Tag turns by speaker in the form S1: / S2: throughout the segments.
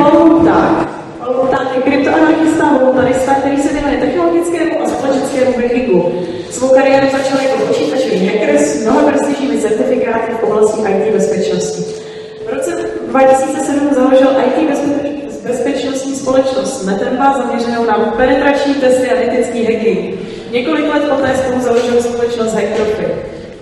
S1: Holouták, Holouták je kryptoanarchista voluntarista, který se věnuje technologickému a společenskému hackingu. Svou kariéru začal jako počítačový hacker s mnoha prestižními certifikáty v oblasti IT bezpečnosti. V roce 2007 založil IT bezpečnostní společnost Metemba zaměřenou na penetrační testy a etický hacking. Několik let poté spolu založil společnost Hacktrophy.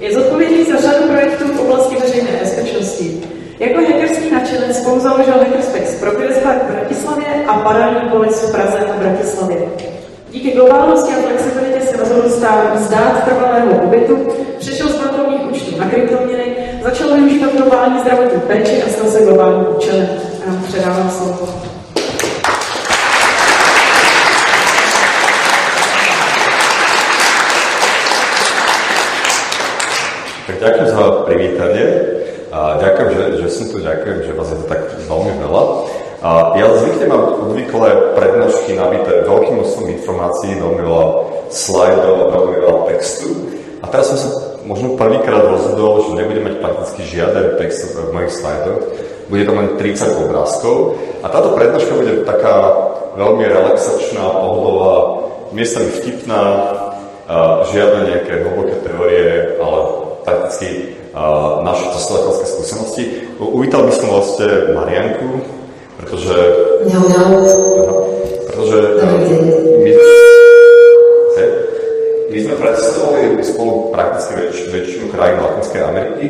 S1: Je zodpovědný za řadu projektů v oblasti veřejné bezpečnosti. Jako hackerský nadšenec spolu založil Hackerspace Progress Park v Bratislavě a paralelní polis v Praze a Bratislavě. Díky globálnosti a flexibilitě se rozhodl stát vzdát trvalého pobytu, přešel z bankovních účtů na kryptoměny, začal využívat globální zdravotní péči a stal se globálním účelem. A předávám slovo.
S2: Ďakujem za privítanie a ďakujem, že, že som tu, ďakujem, že vás je to tak veľmi veľa. A ja zvyknem mám obvykle prednášky nabité veľkým množstvom informácií, veľmi veľa slajdov a veľmi veľa textu. A teraz som sa možno prvýkrát rozhodol, že nebudem mať prakticky žiaden text v mojich slajdoch, bude tam len 30 obrázkov. A táto prednáška bude taká veľmi relaxačná, pohodová, miestami vtipná, žiadne nejaké hlboké teórie, ale prakticky naše cestovateľské skúsenosti. Uvítal by som vlastne Marianku, pretože...
S3: Mňau, mňau.
S2: Pretože my, my sme precestovali spolu prakticky väč, väčšinu krajín Latinskej Ameriky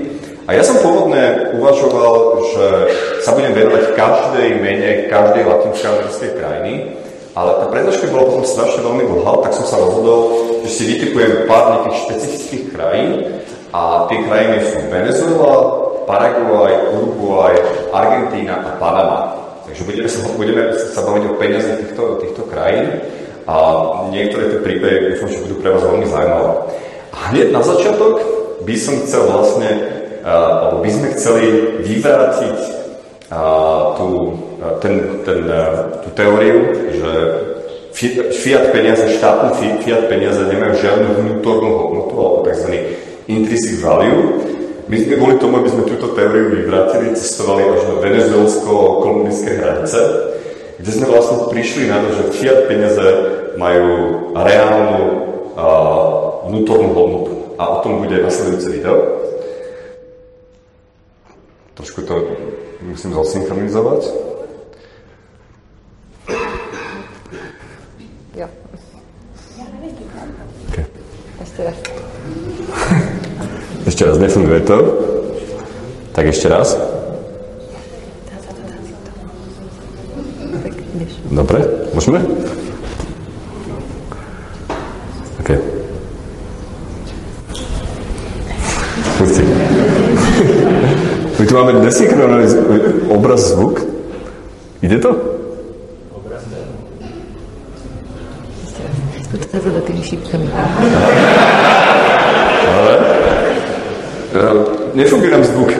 S2: a ja som pôvodne uvažoval, že sa budem venovať každej mene, každej latinskej americkej krajiny, ale tá prednáška bola potom strašne veľmi dlhá, tak som sa rozhodol, že si vytipujem pár nejakých špecifických krajín a tie krajiny sú Venezuela, Paraguay, Uruguay, Argentína a Panama. Takže budeme sa, budeme sa baviť o peniaze týchto, týchto krajín a niektoré tie príbehy dúfam, že budú pre vás veľmi zaujímavé. A hneď na začiatok by som chcel vlastne, alebo by sme chceli vyvrátiť tú, ten, ten, tú teóriu, že fiat peniaze, štátne fiat peniaze nemajú žiadnu vnútornú hodnotu, alebo tzv. Intrinsic value. My sme kvôli tomu, aby sme túto teóriu vyvrátili, cestovali až na venezuelsko-kolumbijské hranice, kde sme vlastne prišli na to, že fiat peniaze majú reálnu a, vnútornú hodnotu. A o tom bude nasledujúce video. Trošku to musím zasynchronizovať.
S3: Jo.
S2: Okay.
S3: Ešte raz.
S2: Ešte raz, nefunguje to. Tak ešte raz. Dobre, môžeme? OK. Pusti. My tu máme desynchronizovaný obraz, zvuk. Ide to?
S3: Ešte raz. Tu to za tými šípkami.
S2: Ale... e, Nefunguje nám zvuk.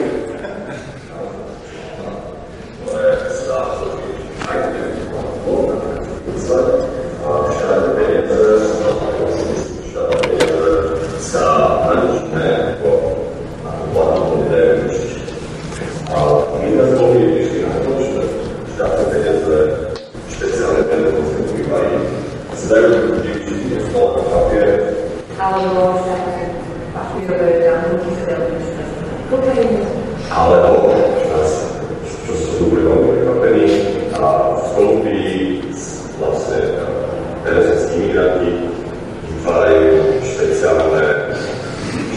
S3: Alebo sa papírové dámky sa dajú Kokain.
S2: alebo čo sú boli veľmi prekvapení a v Kolumbii vlastne venezuelskí imigranti vytvárajú špeciálne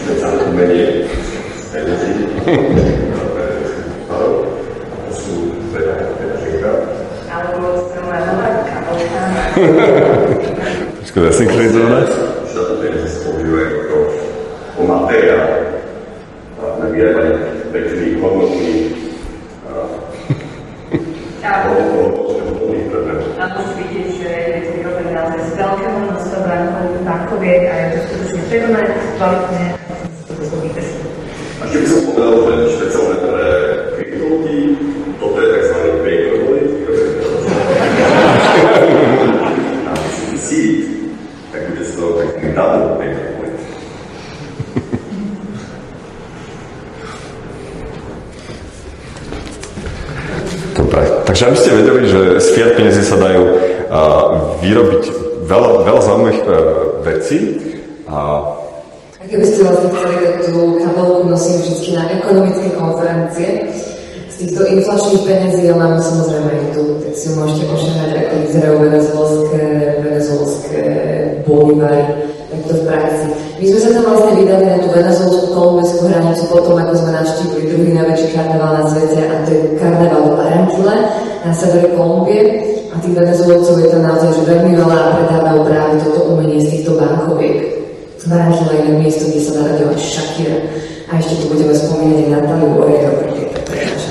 S2: špeciálne umenie peniazy. To sú teda peňaženka.
S3: Alebo sa má nová kabelka.
S2: Trošku zasynchronizované.
S4: sa to peniaze sa používajú ako ako materiál na vyrábanie pekných, hodnotných hodnotných predmetov.
S3: A tu vidieť, že je to vyrobené naozaj z veľkého množstva bankov, bankoviek a je to skutočne prekonané, kvalitné, to sú výtržky.
S4: A keby som povedal, že špeciálne pre kryptovolty, toto je tzv. paperweight, a seed, tak bude z toho taký double paperweight.
S2: To Dobre, takže aby ste vedeli, že z fiat peniazy sa dajú vyrobiť veľa, veľa zaujímavých uh, vecí. A...
S5: keby ste vlastne chceli, tak tú kabelku nosím vždy na ekonomické konferencie. Z týchto inflačných peniazí ja mám samozrejme aj tu, tak si môžete pošľahať, ako vyzerajú venezuelské, venezuelské bolivary, takto v praxi. My sme sa tam vlastne vydali na tú venezuelskú kolumbijskú hranicu potom, ako sme navštívili druhý najväčší karneval na svete a to je karneval v Barranquille na severe Kolumbie a tých venezuelcov je tam naozaj že veľmi veľa a predávajú práve toto umenie z týchto bankoviek. Barranquille je miesto, kde sa narodila Shakira a ešte tu budeme spomínať Natáliu Oreiro,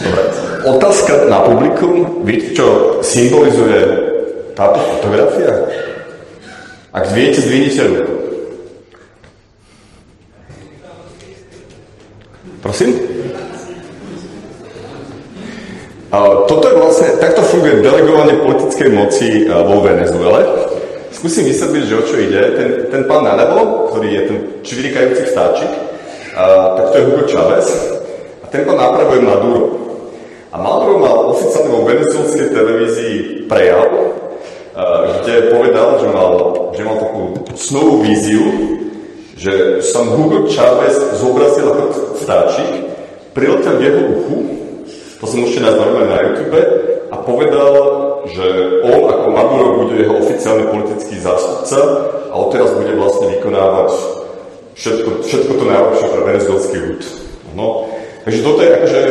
S2: Dobre, otázka na publikum. Viete, čo symbolizuje táto fotografia? Ak viete, zdvihnite ruku. Prosím? A toto je vlastne, takto funguje delegovanie politickej moci vo Venezuele. Skúsim vysvetliť, že o čo ide. Ten, ten pán naľavo, ktorý je ten čvirikajúci vstáčik, a, tak to je Hugo Chávez. A ten pán nápravo je Maduro. A Maduro mal oficiálne vo venezuelskej televízii prejav, a, kde povedal, že mal, že mal takú snovú víziu, že sa Hugo Chávez zobrazil ako vtáčik, priletel v jeho uchu, to si môžete nájsť normálne na YouTube, a povedal, že on ako Maduro bude jeho oficiálny politický zástupca a odteraz bude vlastne vykonávať všetko, všetko to najlepšie pre venezuelský ľud. No. Takže toto je akože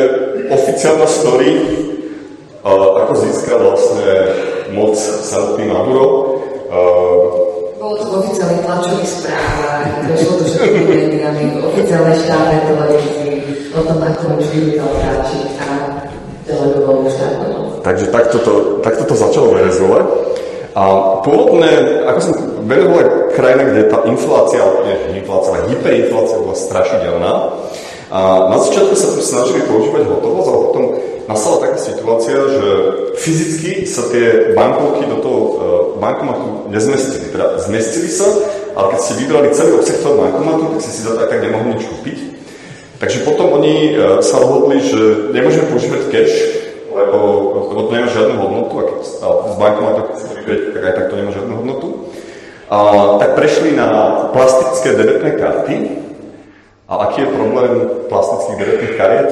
S2: oficiálna story, ako získal vlastne moc samotný Maduro.
S5: Bolo to v oficiálnych tlačových správach, prešlo to všetkými médiami, v oficiálnej štátnej televízii, o tom, ako už a delegoval štátnu
S2: Takže takto to, takto to začalo v Venezuele. A pôvodné, ako som, Venezuela krajina, kde tá inflácia, nie inflácia, ale hyperinflácia bola strašidelná. A na začiatku sa snažili používať hotovosť, ale potom nastala taká situácia, že fyzicky sa tie bankovky do toho uh, bankomatu nezmestili. Teda zmestili sa, ale keď ste vybrali celý obsah toho bankomatu, tak ste si za to aj tak nemohli nič kúpiť. Takže potom oni uh, sa rozhodli, že nemôžeme používať cash, lebo, to nemá žiadnu hodnotu a keď bankomatu chcete vybrať, tak aj tak to nemá žiadnu hodnotu. A, tak prešli na plastické debetné karty, a aký je problém plastických debetných kariet?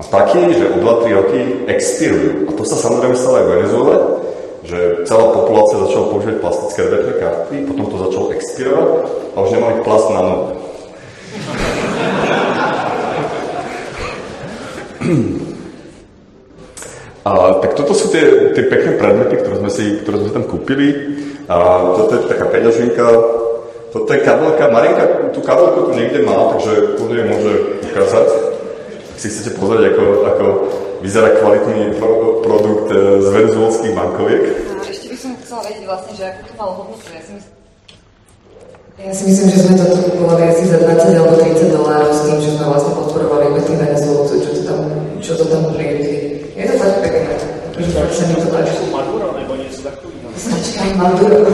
S2: A taký, že o 2-3 roky expirujú. A to sa samozrejme stalo aj v Venezuele, že celá populácia začala používať plastické debetné karty, potom to začalo expirovať a už nemali plast na nohu. A, tak toto sú tie, tie pekné predmety, ktoré sme si ktoré sme tam kúpili. A toto je taká peňaženka, toto je kabelka, Marinka tú kabelku tu niekde má, takže kľudne ju môže ukázať. Ak si chcete pozrieť, ako, ako vyzerá kvalitný pro, produkt e, z venezuelských bankoviek.
S5: A ešte by som chcela vedieť vlastne, že ako to malo hodnotu. Ja si myslím, ja si myslím, že sme to tu kupovali asi za 20 alebo 30 dolárov s tým, že sme vlastne podporovali iba tých Venezuelcov, čo to tam, čo to tam prievidí. Je to fakt pekné. Takže sa mi to páči.
S6: Maduro, nebo niečo takové?
S5: Značka Maduro.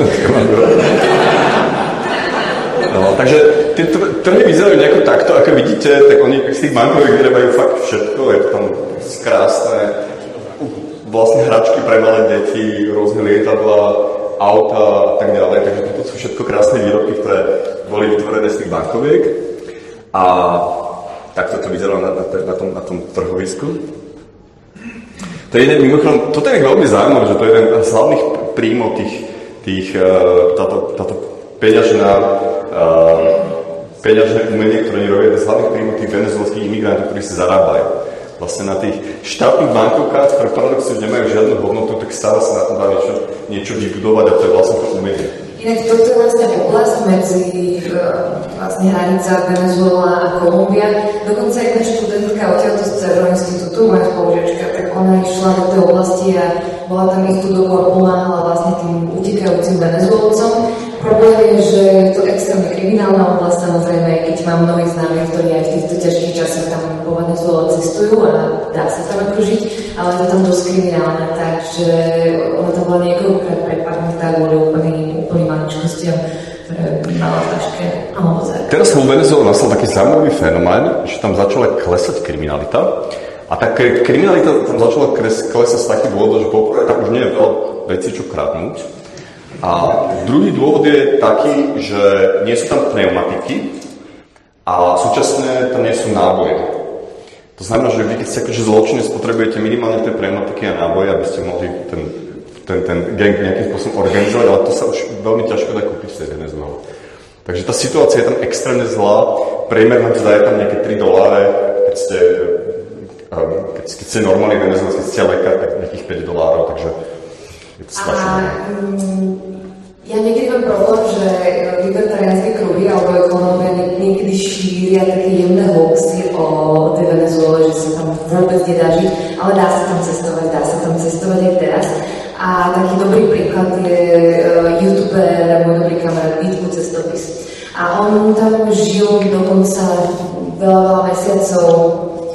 S2: No, takže tie trhy vyzerajú nejako takto, ako vidíte, tak oni z tých bankoviek vyrábajú fakt všetko, je to tam krásne, vlastne hračky pre malé deti, rôzne lietadla, auta a tak ďalej, takže toto sú všetko krásne výrobky, ktoré boli vytvorené z tých bankoviek a takto to vyzeralo na, na, na, tom, na tom trhovisku. To je jeden, mimochodom, toto je veľmi zaujímavé, že to je jeden z hlavných príjmov tých, tých uh, táto, táto peňažná peňažné umenie, ktoré robia, bez hlavných príjmov tých venezuelských imigrantov, ktorí si zarábajú. Vlastne na tých štátnych bankovkách, ktoré paradoxne nemajú žiadnu hodnotu, tak stále sa na tom dá niečo, niečo vybudovať a to je vlastne to umenie.
S5: Inak toto je vlastne oblasť medzi vlastne hranica Venezuela a Kolumbia. Dokonca jedna študentka odtiaľto z Cerro institútu, moja spolužiačka, tak ona išla do tej oblasti a bola tam tu dobu pomáhala vlastne tým utekajúcim Venezuelcom Problém je, že je to extrémne kriminálna oblasť, samozrejme, keď mám mnohých známych, ktorí aj v týchto ťažkých časoch tam po Venezuele cestujú a dá sa tam ako žiť, ale to tam dosť kriminálne, takže ona tam bola niekoľkokrát prepadnutá kvôli úplným, úplným maličkostiam mala ťažké
S2: Teraz vo Venezuele nastal taký zaujímavý fenomén, že tam začala klesať kriminalita A tá kriminalita tam začala klesať z takých dôvodov, že poprvé tam už nie je veľa vecí, čo kradnúť. A druhý dôvod je taký, že nie sú tam pneumatiky a súčasne tam nie sú náboje. To znamená, že vy keď ste akože zločinec potrebujete minimálne tie pneumatiky a náboje, aby ste mohli ten, ten, ten gang nejakým spôsobom organizovať, ale to sa už veľmi ťažko dá kúpiť v tej. Takže tá situácia je tam extrémne zlá, priemerná mzda je tam nejaké 3 doláre, keď ste keď, keď ste normálny venezuelský, keď ste lekár, tak nejakých 5 dolárov, takže je to strašné. A
S5: um, ja niekedy mám problém, že libertariánske kruhy alebo ekonómia niekedy šíria také jemné hoaxy o tej Venezuele, že sa tam vôbec nedá žiť, ale dá sa tam cestovať, dá sa tam cestovať aj teraz. A taký dobrý príklad je uh, youtuber, môj dobrý kamarát Vítku Cestopis. A on tam žil dokonca veľa, veľa mesiacov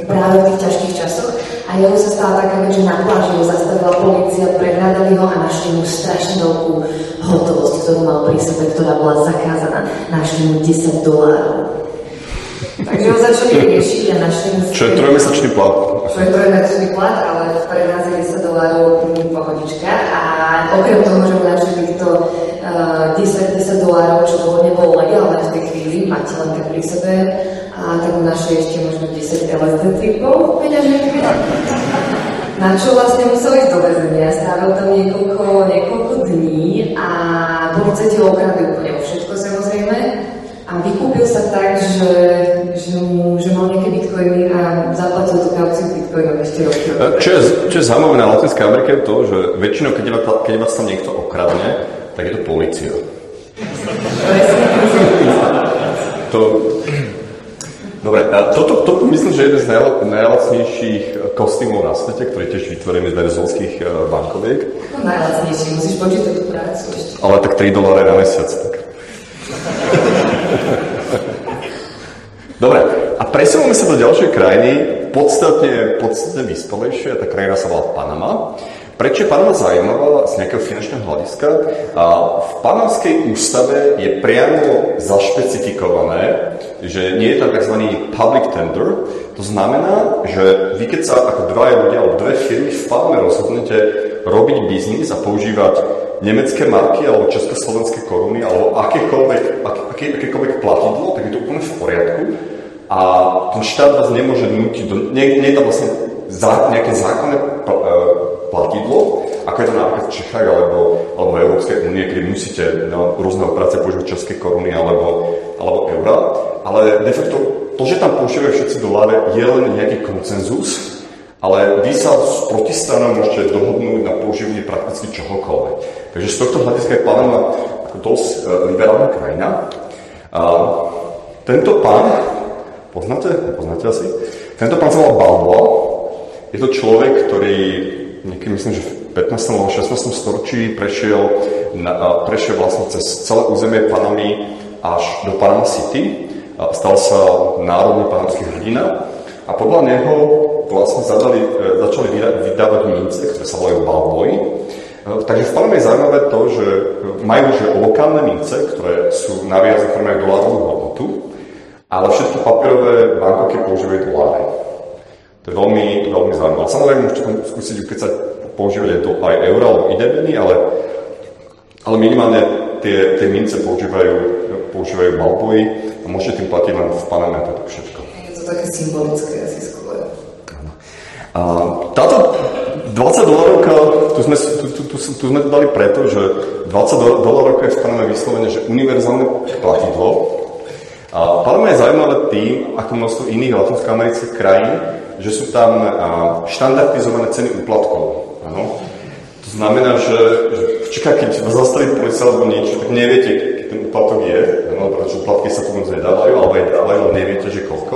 S5: práve v tých ťažkých časoch. A jeho sa stala taká vec, že na pláži ho zastavila policia, prehľadali ho a našli mu strašne veľkú hotovosť, ktorú mal pri sebe, ktorá bola zakázaná. Našli mu 10 dolárov. Takže ho začali riešiť a našli mu...
S2: Čo je trojmesačný plat.
S5: Čo je trojmesačný plat, ale pre nás je 10 dolárov pohodička. A okrem toho, že mu našli týchto uh, 10, 10 dolárov, čo bolo nebolo legálne v tej chvíli, mať len tak pri sebe, a tak našli ešte možno 10 LSD tripov peňaženky. Na čo vlastne musel ísť do väzenia. Strávil tam niekoľko, niekoľko dní a policajti ho okradli úplne o všetko samozrejme. A vykúpil sa tak, že, že, mu, že mal nejaké bitcoiny a zaplatil tú kauciu bitcoinov ešte roky.
S2: Čo je, čo je zaujímavé na Latinskej Amerike je to, že väčšinou, keď keď vás tam niekto okradne, tak je to policia. to, Dobre, a toto, toto myslím, že je jeden z najlacnejších kostýmov na svete, ktorý tiež vytvorený z venezuelských e, bankoviek.
S5: Najlacnejší, musíš počítať tú prácu ešte.
S2: Ale tak 3 doláre na mesiac. Tak. Dobre, a presúvame sa do ďalšej krajiny, podstatne, podstatne vyspelejšie, tá krajina sa volá Panama. Prečo je Panama zaujímavá z nejakého finančného hľadiska? A v panamskej ústave je priamo zašpecifikované, že nie je tam tzv. public tender. To znamená, že vy keď sa ako dva ľudia alebo dve firmy v Paname rozhodnete robiť biznis a používať nemecké marky alebo československé koruny alebo akékoľvek, aké, akékoľvek platidlo, tak je to úplne v poriadku. A ten štát vás nemôže nútiť, do, nie, nie je tam vlastne zá, nejaké zákonné platidlo, ako je to napríklad v Čechách alebo, alebo v Európskej únie, kedy musíte na rôzne operácie používať české koruny alebo, alebo eurá. Ale de facto to, že tam používajú všetci doláre, je len nejaký koncenzus, ale vy sa s protistranou môžete dohodnúť na používanie prakticky čohokoľvek. Takže z tohto hľadiska je Panama ako dosť e, liberálna krajina. A tento pán, poznáte? Poznáte asi? Tento pán sa volá Balboa. Je to človek, ktorý niekedy myslím, že v 15. alebo 16. storočí prešiel, na, prešiel vlastne cez celé územie Panamy až do Panama City. Stal sa národný panamský hrdina a podľa neho vlastne zadali, e, začali vydávať mince, ktoré sa volajú balboj. E, takže v Paname je zaujímavé to, že majú že lokálne mince, ktoré sú naviazané, majú dolárovú hodnotu, ale všetky papierové bankovky používajú doláre. To je veľmi, veľmi zaujímavé. Samozrejme, môžete skúsiť ukecať, používať aj, to, aj euro alebo idebeny, ale, ale minimálne tie, tie mince používajú, používajú balboji a môžete tým platiť len v Paname, to všetko.
S5: Je to také symbolické asi skôr.
S2: A táto 20 dolarovka, tu sme, tu, tu, tu, tu sme to dali preto, že 20 dolarovka je v Paname vyslovene, že univerzálne platidlo. A Panama je zaujímavé tým, ako množstvo iných latinskoamerických krajín, že sú tam štandardizované ceny úplatkov. Ano? To znamená, že, že čaká, keď vás zastaví policia alebo niečo, tak neviete, keď ten úplatok je, ano? pretože úplatky sa tu nedávajú, alebo aj dávajú, ale neviete, že koľko.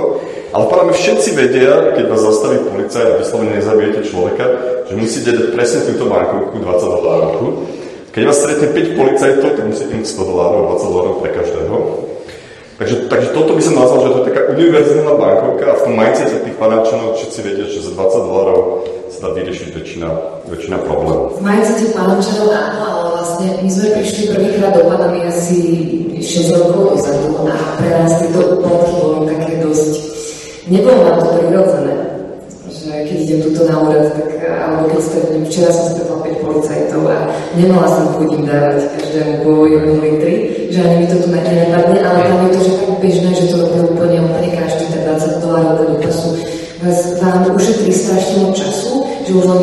S2: Ale podľa mňa všetci vedia, keď vás zastaví policia a vyslovene nezabijete človeka, že musíte dať presne túto bankovku 20 dolárov. Keď vás stretne 5 policajtov, tak musíte mať 100 dolárov, 20 dolárov pre každého. Takže, takže toto by som nazval, že to je taká univerzálna bankovka a v tom mindsete tých panáčanov všetci vedia, že za 20 dolárov sa dá vyriešiť väčšina, väčšina problémov.
S5: V mindsete panáčanov áno, ale vlastne my sme prišli prvýkrát do Panamy asi 6 rokov dozadu a pre nás tieto úplatky boli také dosť... Nebolo nám to prirodzené. Že keď idem tuto na úrad, tak, alebo keď stretnem, včera som stretla 5 policajtov a nemala som chuť im dávať každému po litri, že ani mi to tu nenapadne, ale tam je to, že tak bežné, že to robia úplne, úplne každý, tak 20 dolárov do pasu vás, vám ušetrí strašne moc času, že už len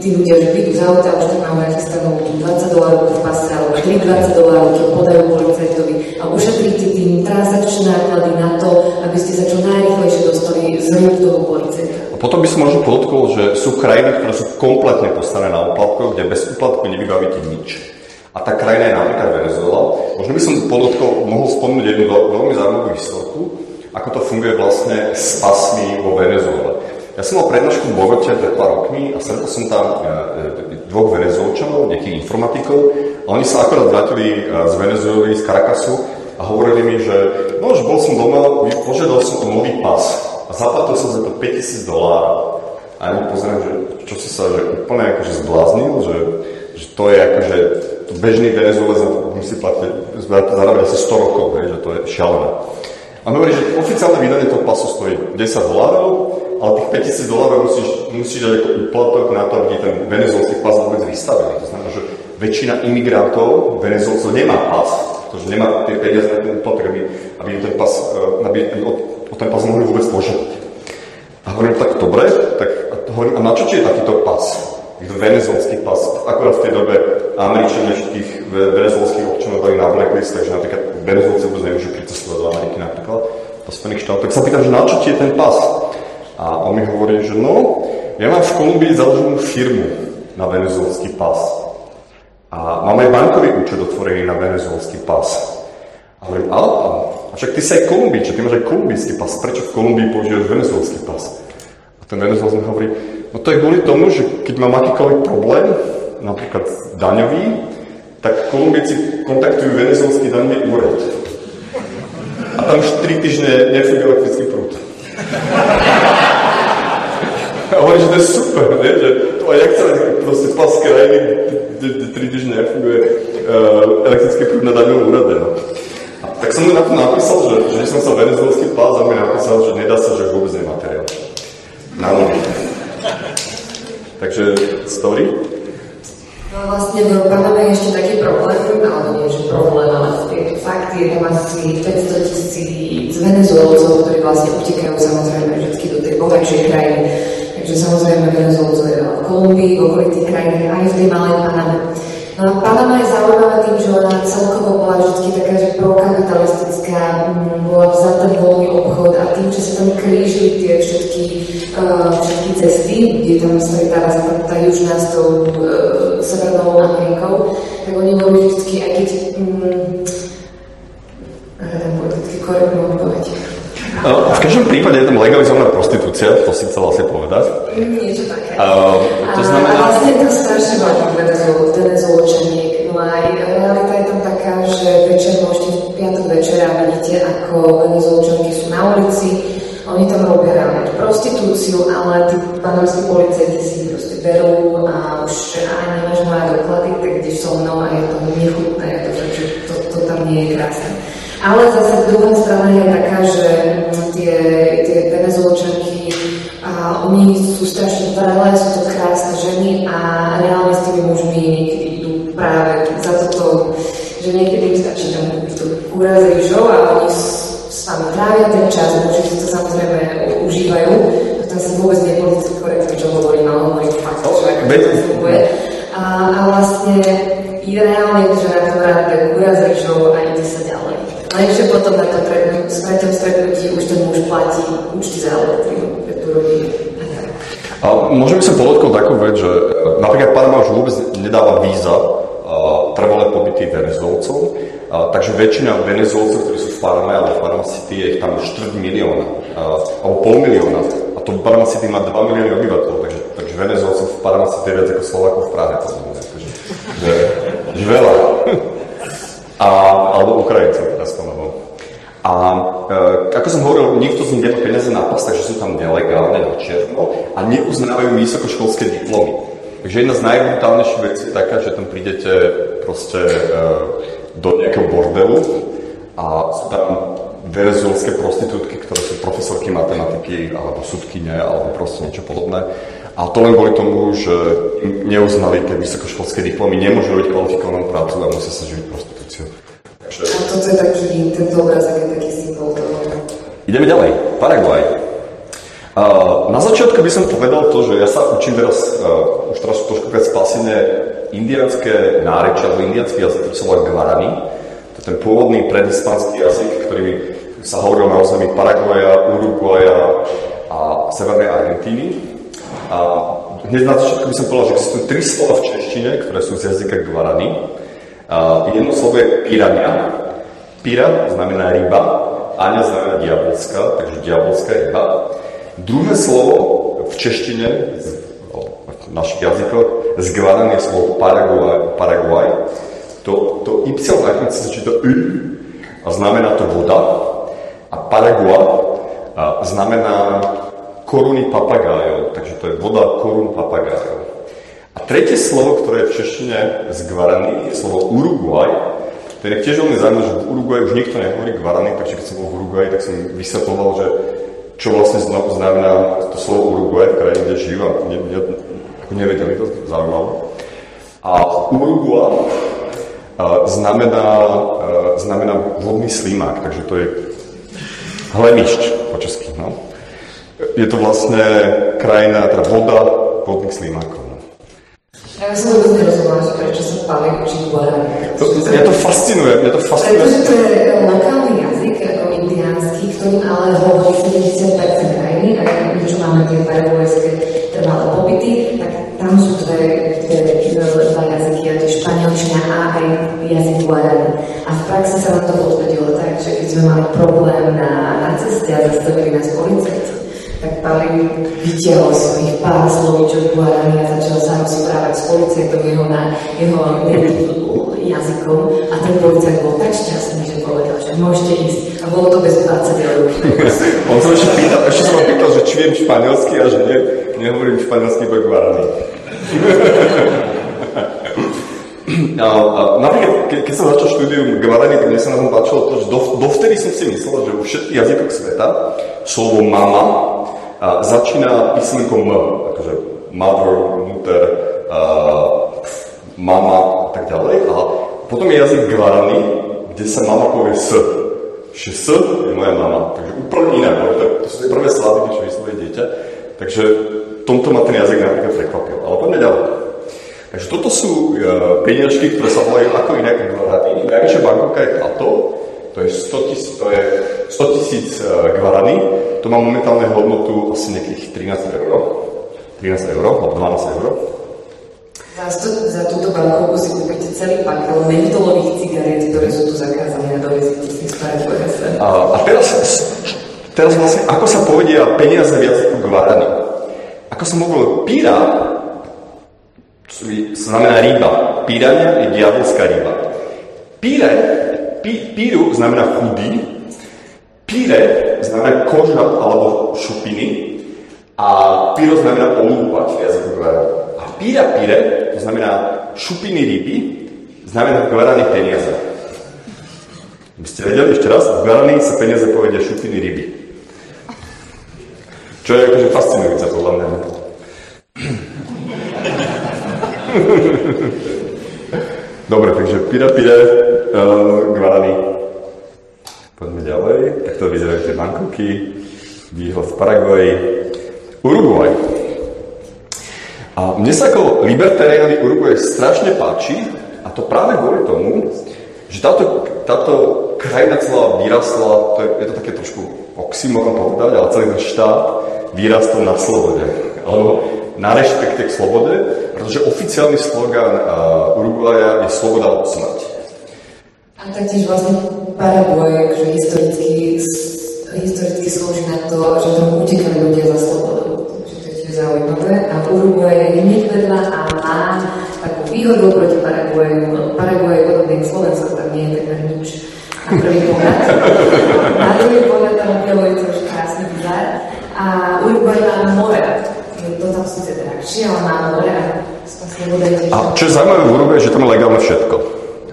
S5: tí ľudia že vyjdú z auta, už tak majú nachystanú 20 dolárov v pase, alebo 3 20 dolárov, keď podajú policajtovi a ušetríte tým transakčné náklady na to, aby ste sa čo najrychlejšie dostali z rúk toho policajta.
S2: Potom by som možno podotkol, že sú krajiny, ktoré sú kompletne postavené na úplatkoch, kde bez úplatku nevybavíte nič. A tá krajina je napríklad Venezuela. Možno by som podotkol, mohol spomnúť jednu veľmi zaujímavú historku, ako to funguje vlastne s pasmi vo Venezuele. Ja som mal prednášku v Bogote pred pár rokmi a stretol som tam e, e, dvoch venezuelčanov, nejakých informatikov a oni sa akorát vrátili e, z Venezuely, z Caracasu a hovorili mi, že no, že bol som doma, požiadal som o nový pas a zaplatil som za to 5000 dolárov. A ja pozriem, že čo si sa že úplne akože zbláznil, že, že to je akože bežný Venezuelec musí platiť, zarábať asi 100 rokov, že to je šialené. A my hovorí, že oficiálne vydanie toho pasu stojí 10 dolárov, ale tých 5000 dolárov musíš, musíš dať ako úplatok na to, aby ten venezuelský pas vôbec vystavený. To znamená, že väčšina imigrantov venezuelcov nemá pas, pretože nemá tie peniaze na ten úplatok, aby, aby ten pas, eh, aby, aby o, o ten pas mohli vôbec požiadať. A hovorím, tak dobre, tak a, hovorím, a na čo ti je takýto pas? Venezuelský pas. Akorát v tej dobe Američania všetkých venezuelských občanov dali na blacklist, takže napríklad Venezuelci vôbec nemôžu pricestovať do Ameriky napríklad, do Spojených štátov. Tak sa pýtam, že na čo ti je ten pas? A on mi hovorí, že no, ja mám v Kolumbii založenú firmu na venezuelský pas. A mám aj bankový účet otvorený na venezuelský pas. A hovorím, ale a však ty si aj Kolumbii, ty máš aj kolumbijský pas, prečo v Kolumbii používaš venezuelský pas? A ten Venezuelc mi hovorí, no to je kvôli tomu, že keď mám akýkoľvek problém, napríklad daňový, tak Kolumbíci kontaktujú venezuelský daňový úrad. A tam už 3 týždne nefunguje elektrický prúd. A hovorí, že to je super, nie? že to aj jak sa proste pas krajiny, kde, kde 3 týždne nefunguje uh, elektrický prúd na daňovom úrade. No. Tak som mu na to napísal, že, že som sa venezuelský pás a mi napísal, že nedá sa, vôbec nemateriál. Na Takže story.
S5: No vlastne v Paname je ešte taký problém, alebo nie, že problém, ale fakt, je tam asi 500 tisíc venezuelcov, ktorí vlastne utekajú samozrejme vždy do tej bohatšej krajiny. Takže samozrejme Venezuelcov je v Kolumbii, v okolitých krajinách, aj v tej malej Paname. No a Panama je zaujímavá tým, že ona celkovo bola vždy taká, že prokapitalistická, bola vzatá voľný obchod a tým, že sa tam krížili tie všetky, uh, všetky cesty, kde tam stretáva sa tá južná s tou uh, Severnou Amerikou, tak oni boli vždy, aj keď mm, odpoveď.
S2: No, v každom prípade je tam legalizovaná prostitúcia, to si chcela asi povedať.
S5: Niečo také. Uh, to znamená... A vlastne to strašne veľa venezuelčaniek. No a realita je tam taká, že večer môžete v piatok večera vidíte, ako venezuelčanky sú na ulici, oni tam robia ráno prostitúciu, ale tí panamskí policajti si proste berú a už aj nemáš moje doklady, tak ideš so mnou a je to nechutné, to, že to, to tam nie je krásne. Ale zase druhá strana je taká, že tie, tie sú strašne vrelé, sú to krásne ženy a reálne s tými mužmi niekedy idú práve za toto, že niekedy im stačí tam tú kúra a oni s vami trávia ten čas, muži si to samozrejme užívajú, to sa vôbec nie je politicky korektné, čo hovorím, ale hovorím fakt, čo to funguje. A, a vlastne reálne je, že na tom rád kúra s a ide sa ďalej. Lenže potom na tom stretnutí už ten muž platí účty za elektrínu, tú rodinu.
S2: A môžem sa podotknúť takú vec, že napríklad Panama už vôbec nedáva víza trvalé pobyty Venezuelcov, takže väčšina Venezuelcov, ktorí sú v Paname alebo v Panama City, je ich tam štvrť milióna, alebo pol milióna. A to Panama City má 2 milióny obyvateľov, takže, takže Venezuelcov v Panama City je viac ako Slovákov v Prahe. Takže, že, že veľa. A, alebo Ukrajincov. A e, ako som hovoril, nikto z nich nemá peniaze na pas, takže sú tam nelegálne na čierno a neuznávajú vysokoškolské diplomy. Takže jedna z najbrutálnejších vecí je taká, že tam prídete proste e, do nejakého bordelu a sú tam venezuelské prostitútky, ktoré sú profesorky matematiky alebo sudkyne alebo proste niečo podobné A to len kvôli tomu, že neuznali tie vysokoškolské diplomy, nemôžu robiť kvalifikovanú prácu a musia sa živiť prostitúciou.
S5: A toto je taký, tento obrazok je taký symbol toho.
S2: Ideme ďalej. Paraguaj. Na začiatku by som povedal to, že ja sa učím teraz, uh, už teraz trošku viac spasenie indianské nárečia, alebo indianský jazyk, ktorý sa volá Guarani. To je ten pôvodný predhispanský jazyk, ktorý sa hovoril na území Paraguaja, Uruguaja a Severnej Argentíny. A hneď na začiatku by som povedal, že existujú tri slova v češtine, ktoré sú z jazyka Guarani. Jedno slovo je pirania. Pira znamená ryba, Aňa znamená diabolská, takže diabolská ryba. Druhé slovo v češtine, v našich jazykoch, z Guarani je slovo Paraguay. Paraguay. To, to Y nakoniec sa číta U a znamená to voda. A Paraguay a znamená koruny papagájov, takže to je voda korun papagájov. A tretie slovo, ktoré je v češtine z Guarani, je slovo Uruguay. To je tiež veľmi zaujímavé, že v Uruguay už nikto nehovorí Guarani, takže keď som bol v Uruguay, tak som vysvetloval, že čo vlastne znamená to slovo Uruguay v krajine, kde žijú a ne, ne, nevedeli to zaujímalo. A Uruguay znamená, znamená vodný slimák, takže to je hlemišť po česky. No je to vlastne krajina, teda voda vodných slimákov.
S5: Ja som vôbec nerozumela, prečo sa učiť guarani.
S2: To, mňa to fascinuje, mňa to fascinuje.
S5: Pretože to je lokálny jazyk, ako indiánsky, ktorým ale hovorí 70% krajiny a keď čo máme tie paraguajské trvalé pobyty, tak tam sú dve, dva jazyky, a tie španielčina a aj jazyk guarani. A v praxi sa nám to potvrdilo tak, že keď sme mali problém na, na ceste a zastavili nás policajti, tak Pavlín vytiahol svojich pár slovíčok Guarani a začal sa rozprávať s policajtom jeho, na, jeho jazykom a ten policajt bol tak šťastný, že povedal, že môžete ísť a bolo to bez 20 eur.
S2: On sa ešte pýtal, ešte som pýtal, že či viem španielsky a že ne, nehovorím španielsky po Guarani. A, a napríklad, ke, keď som začal štúdium Guarani, tak mne sa na tom páčilo to, že do, dovtedy som si myslel, že vo všetkých jazykoch sveta slovo mama a začína písmenkom M, akože mother, mutter, uh, mama a tak ďalej. A potom je jazyk Guarani, kde sa mama povie S. Že S je moja mama. Takže úplne iná. To, sú prvé slaviky, čo vyslovuje dieťa. Takže tomto ma ten jazyk napríklad prekvapil. Ale poďme ďalej. Takže toto sú uh, peniažky, ktoré sa volajú ako inak Guarani. Najvyššia bankovka je táto, to je 100 tisíc, to je 100 tisíc uh, Guarani, to má momentálne hodnotu asi nejakých 13 eur. 13 eur, alebo 12 eur.
S5: Za, za túto bankovku si kúpite celý pakel mentolových cigaret, ktoré sú tu zakázané a dovezíte si z
S2: a, a teraz, teraz vlastne, ako sa povedia peniaze viac ako Guarani? Ako som hovoril, píra znamená ryba. Pírania je diabelská ryba. Píre, pí, píru znamená chudý, píre znamená koža alebo šupiny a pyro znamená olúpať v jazyku Guarani. A píra píre, to znamená šupiny ryby, znamená v Guarani peniaze. By ste vedeli ešte raz, v Guarani sa peniaze povedia šupiny ryby. Čo je akože fascinujúce podľa mňa. Dobre, takže pira pire, uh, Guarani Poďme ďalej. Takto vyzerajú tie bankovky. Výhľad v Paraguaji. Uruguay. A mne sa ako libertariány Uruguay strašne páči a to práve kvôli tomu, že táto, táto krajina celá vyrastla, to je, je to také trošku oxymoron povedať, ale celý ten štát vyrastol na slobode. Alebo na rešpekte k slobode, pretože oficiálny slogan Uruguaya je sloboda od smrti.
S5: A taktiež vlastne Paraguay, že historicky, historicky slúži na to, že tam utekali ľudia za slobodou. Takže to je tiež zaujímavé. A Uruguay je hneď vedľa a má takú výhodu proti Paraguayu. Paraguay je podobný Slovensku, tam nie je takmer nič. Na prvý pohľad. Na druhý pohľad tam je už krásny bizar. A Uruguay má more. To tam síce drahšie, ale má more a
S2: čo je zaujímavé v Uruguay, že tam je legálne všetko.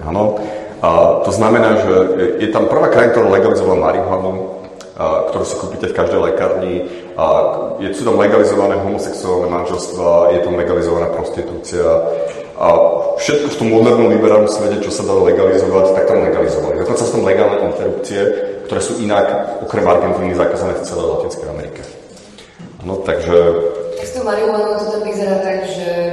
S2: Áno. A to znamená, že je tam prvá krajina, ktorá legalizovala marihuanu. ktorú si kúpite v každej lekárni. Je, sú tam legalizované homosexuálne manželstva, je tam legalizovaná prostitúcia. A všetko v tom modernom liberálnom svete, čo sa dalo legalizovať, tak tam legalizovali. Dokonca sú tam legálne interrupcie, ktoré sú inak, okrem Argentíny, zakázané v celej Latinskej Amerike. No, takže...
S5: S tou marihuanou to tam vyzerá tak, že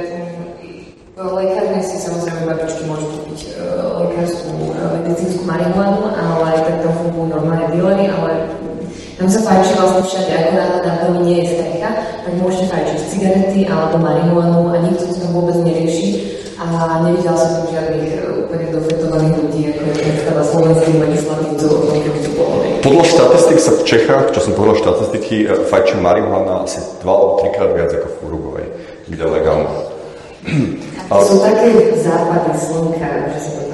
S5: lekárne si samozrejme babičky môžu kúpiť uh, lekárskú uh, medicínsku marihuanu, ale tak tam fungujú normálne dealery, ale tam sa fajčí vlastne všade, ako na, na domi nie je strecha, tak môžete fajčiť cigarety alebo marihuanu a nikto to tam vôbec nerieši. A nevidela som tam žiadnych uh, úplne dofetovaných ľudí, ako je predstava slovenských legislatívcov o tom, keby to bolo.
S2: Podľa štatistik sa v Čechách, čo som povedal štatistiky, fajčí marihuana asi 2 alebo 3 krát viac ako v Uruguay, kde legálne.
S5: A sú také západy slnka, že sa to.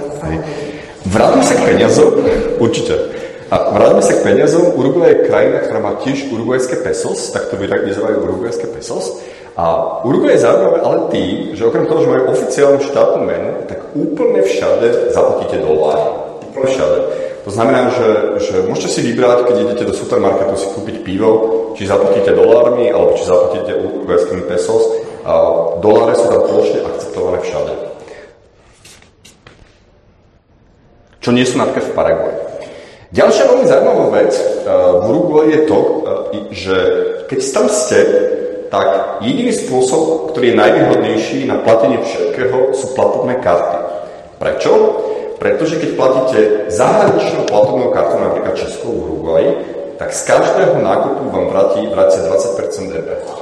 S2: Vráťme sa k peniazom, určite. A vráťme sa k peniazom. Uruguay je krajina, ktorá má tiež urugvajské pesos, tak to vyzerajú urugvajské pesos. A Uruguay je zaujímavé ale tým, že okrem toho, že majú oficiálnu štátnu menu, tak úplne všade zaplatíte doláry. Úplne všade. To znamená, že, že môžete si vybrať, keď idete do supermarketu si kúpiť pivo, či zaplatíte dolármi, alebo či zaplatíte urugvajskými pesos. A doláre sú tam plošne akceptované všade. Čo nie sú napríklad v Paraguay. Ďalšia veľmi zaujímavá vec uh, v Uruguay je to, uh, že keď tam ste, tak jediný spôsob, ktorý je najvýhodnejší na platenie všetkého, sú platobné karty. Prečo? Pretože keď platíte zahraničnou platobnou kartou, napríklad Českou v Uruguay, tak z každého nákupu vám vráti, vráti 20% DPH.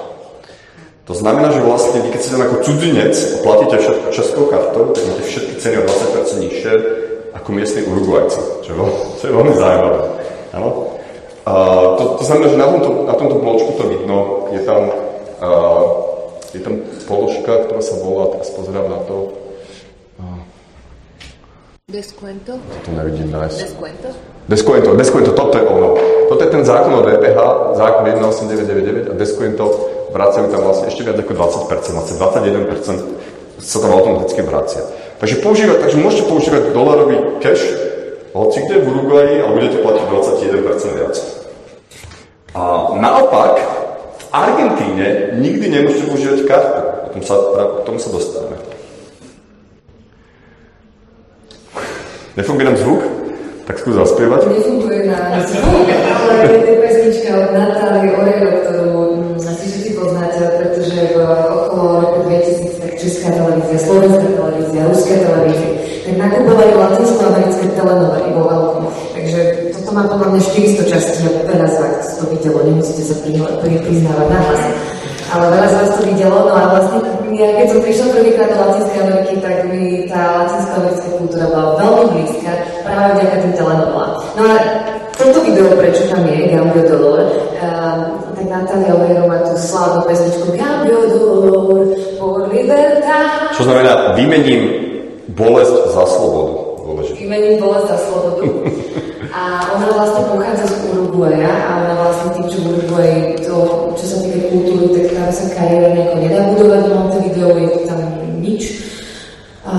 S2: To znamená, že vlastne vy keď si tam ako cudzinec a platíte všetko českou kartou, tak máte všetky ceny o 20% nižšie ako miestni Uruguajci, čo je, čo je veľmi zaujímavé. Áno? A to, to znamená, že na tomto, na tomto bločku to vidno, je tam, a, je tam položka, ktorá sa volá, teraz pozerám na to.
S5: Descuento?
S2: To nevidím nájsť.
S5: Descuento?
S2: Descuento, descuento, toto je ono. Toto je ten zákon o DPH, zákon 18999 a descuento vracajú tam vlastne ešte viac ako 20%, vlastne 21% sa tam automaticky vracia. Takže, používať, takže môžete používať dolarový cash hoci kde v Uruguayi a budete platiť 21% viac. A naopak, v Argentíne nikdy nemôžete používať kartu. O tom sa, k tomu sa dostaneme. Nefunguje nám zvuk? Tak skús zaspievať.
S5: Nefunguje na zvuk, ale je to pesnička od Natálie Orero, ktorú asi všetci poznáte, pretože v okolo roku 2000 tak Česká televízia, Slovenská televízia, Ruská televízia, tak nakupovali latinsko-americké telenovely vo veľkom. Takže toto má podľa mňa 400 častí a veľa z vás to videlo, nemusíte sa priznávať na hlas. Ale veľa z vás to videlo, no a vlastne ja keď som prišla prvýkrát do Latinskej Ameriky, tak mi tá latinsko-americká kultúra bola veľmi blízka práve vďaka tým telenovelám. No a toto video, prečo tam je, Gambio Dolor, uh, tak Natália Oreiro má tú slávnu pesničku Cambio dolor por libertad.
S2: Čo znamená, vymením bolesť za slobodu. Dôležité.
S5: Vymením bolesť za slobodu. A ona vlastne pochádza z Uruguaya a ona vlastne tým, v Uruguay to, čo sa týka kultúry, tak tam sa kariéra nejako nedá budovať Montevideo, je to tam nič. A,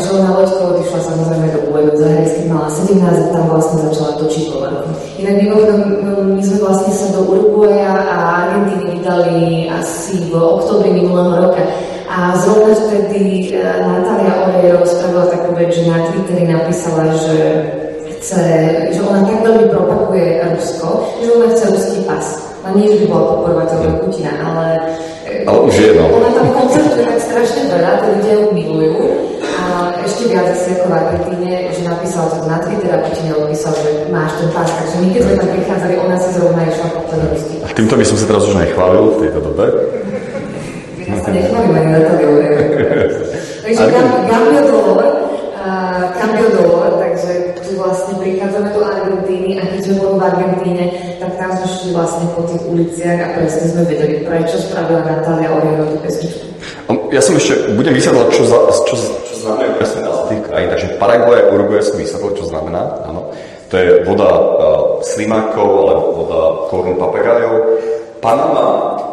S5: takže ona loďko odišla samozrejme do Buenos Aires, keď mala 17 a tam vlastne začala točiť povrchu. Inak mimochodom, my sme vlastne sa do Uruguaya a Argentíny vydali asi v oktobri minulého roka. A zrovna vtedy e, Natália Oreiro spravila takú vec, že na Twitteri napísala, že chce, že ona tak veľmi propaguje Rusko, že ona chce ruský pas. A nie, že by bola podporovateľka Putina, ale
S2: ale už je, no.
S5: Ona tam koncertuje tak strašne veľa, tí ľudia ju milujú. Ešte viac asi ako v Argentíne, že napísal to na Twitter a Putin odpísal, že máš ten pás. Takže my keď sme tam prichádzali, ona si zrovna išla po.
S2: A týmto by som sa teraz už nechválil v tejto dobe.
S5: Ja sa nechválime ani na to Takže Gambio Dolor, Cambio Dolor, takže tu vlastne prichádzame do Argentíny a keď sme boli v Argentíne, tak tam sme šli vlastne po tých uliciach a presne sme vedeli, prečo spravila Natália Oriero tú pesničku.
S2: Ja som ešte, budem vysvetľovať, čo, za, čo, znamená presne názov tých krajín. Takže Paraguay a Uruguay som vysvetlil, čo znamená. Áno. To je voda uh, slimákov alebo voda korun papagájov. Panama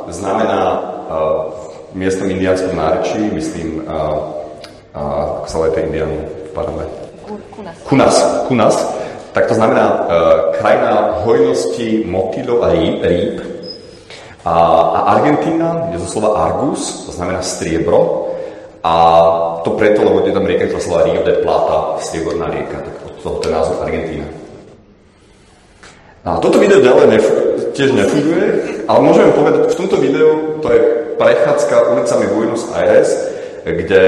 S2: znamená uh, v miestnom indiánskom nárečí, myslím, uh, uh, ako sa lepe indián v Paname?
S5: Kunas.
S2: Kunas. Kunas tak to znamená uh, krajina hojnosti motýlov a rýb, rýb. A, a Argentína je zo slova Argus, to znamená striebro. A to preto, lebo je tam rieka, ktorá sa volá Rio de Plata, strieborná rieka, tak od toho ten názov Argentína. A toto video ďalej nef- tiež nefunguje, ale môžeme povedať, v tomto videu to je prechádzka ulicami Buenos Aires, kde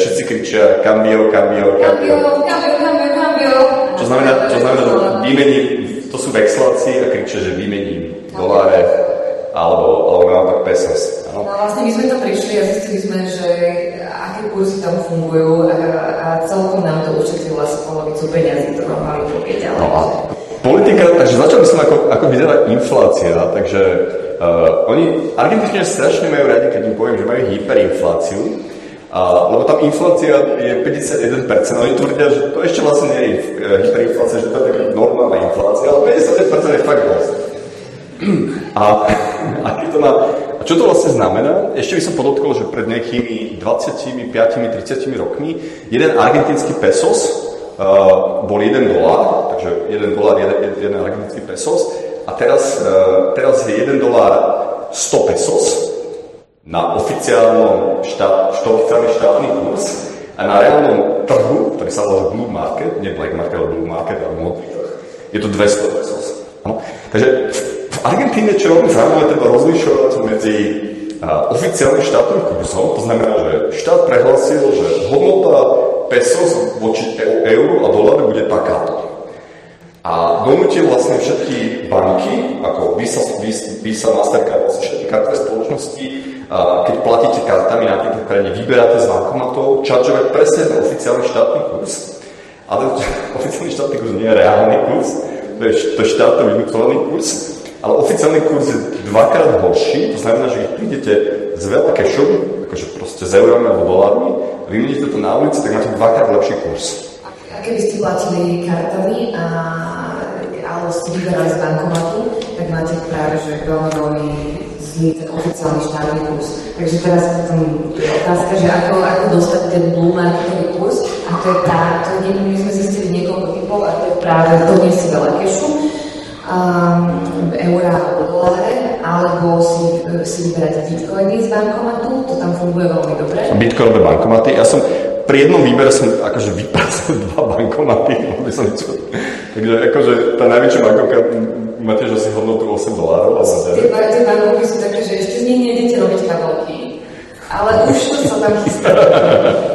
S2: všetci kričia cambio, cambio, cambio. Čo znamená, čo znamená, že vymení, to sú vexlácie a kričia, že vymení doláre alebo, alebo naopak pesos.
S5: No vlastne my sme tam prišli a zistili sme, že aké kursy tam fungujú a, a celkom nám to ušetrilo asi polovicu peniazí, ktorú mali pokiaľ ďalej.
S2: No politika, takže začal by som ako, ako vyzerá inflácia, takže uh, oni, Argentíčania strašne majú radi, keď im poviem, že majú hyperinfláciu, a, lebo tam inflácia je 51%, oni tvrdia, že to ešte vlastne nie je eh, hyperinflácia, že to je taká normálna inflácia, ale 55% je fakt dosť. A, a, to má, a čo to vlastne znamená? Ešte by som podotkol, že pred nejakými 25-30 rokmi jeden argentínsky pesos uh, bol 1 dolár, takže 1 dolár, 1, 1 argentínsky pesos a teraz, uh, teraz je 1 dolár 100 pesos na oficiálnom štát, oficiálny štátny kurz a na reálnom trhu, ktorý sa volá Blue Market, nie Black Market, ale Blue Market, ale modrý trh, je to 200 pesos. No? Takže v Argentíne, čo veľmi zaujímavé, treba rozlišovať medzi oficiálnym štátnym kurzom, to znamená, že štát prehlasil, že hodnota pesos voči e- euru a doláru bude takáto. A donútil vlastne všetky banky, ako Visa, Visa Mastercard, vlastne všetky kartové spoločnosti, keď platíte kartami na tejto krajine, vyberáte z bankomatov, čaržovať presne ten oficiálny štátny kurz. Ale oficiálny štátny kurz nie je reálny kurz, to je, to je vynúcovaný kurz, ale oficiálny kurz je dvakrát horší, to znamená, že keď prídete z veľa cashov, akože proste z eurami alebo dolármi, vymeníte to na ulici, tak máte dvakrát lepší kurz.
S5: A keby ste platili kartami a alebo ste vyberali z bankomatu, tak máte práve, že veľmi, veľmi zlý ten oficiálny štátny kurz. Takže teraz tam otázka, že ako, ako dostať ten blue marketový kurz a to je tá, to je, my sme zistili niekoľko typov a to je práve to nie si veľa kešu, um, eurá alebo doláre, alebo si, si vyberať bitcoiny z bankomatu, to tam funguje veľmi dobre.
S2: Bitcoinové bankomaty, ja som pri jednom výbere som akože vyprasil dva bankomaty, aby som čo... Takže akože tá najväčšia bankovka má tiež asi hodnotu 8 dolárov. A
S5: tie, tie bankovky sú také, že ešte z nich nejdete robiť kabelky. Ale už to sa tam chystá.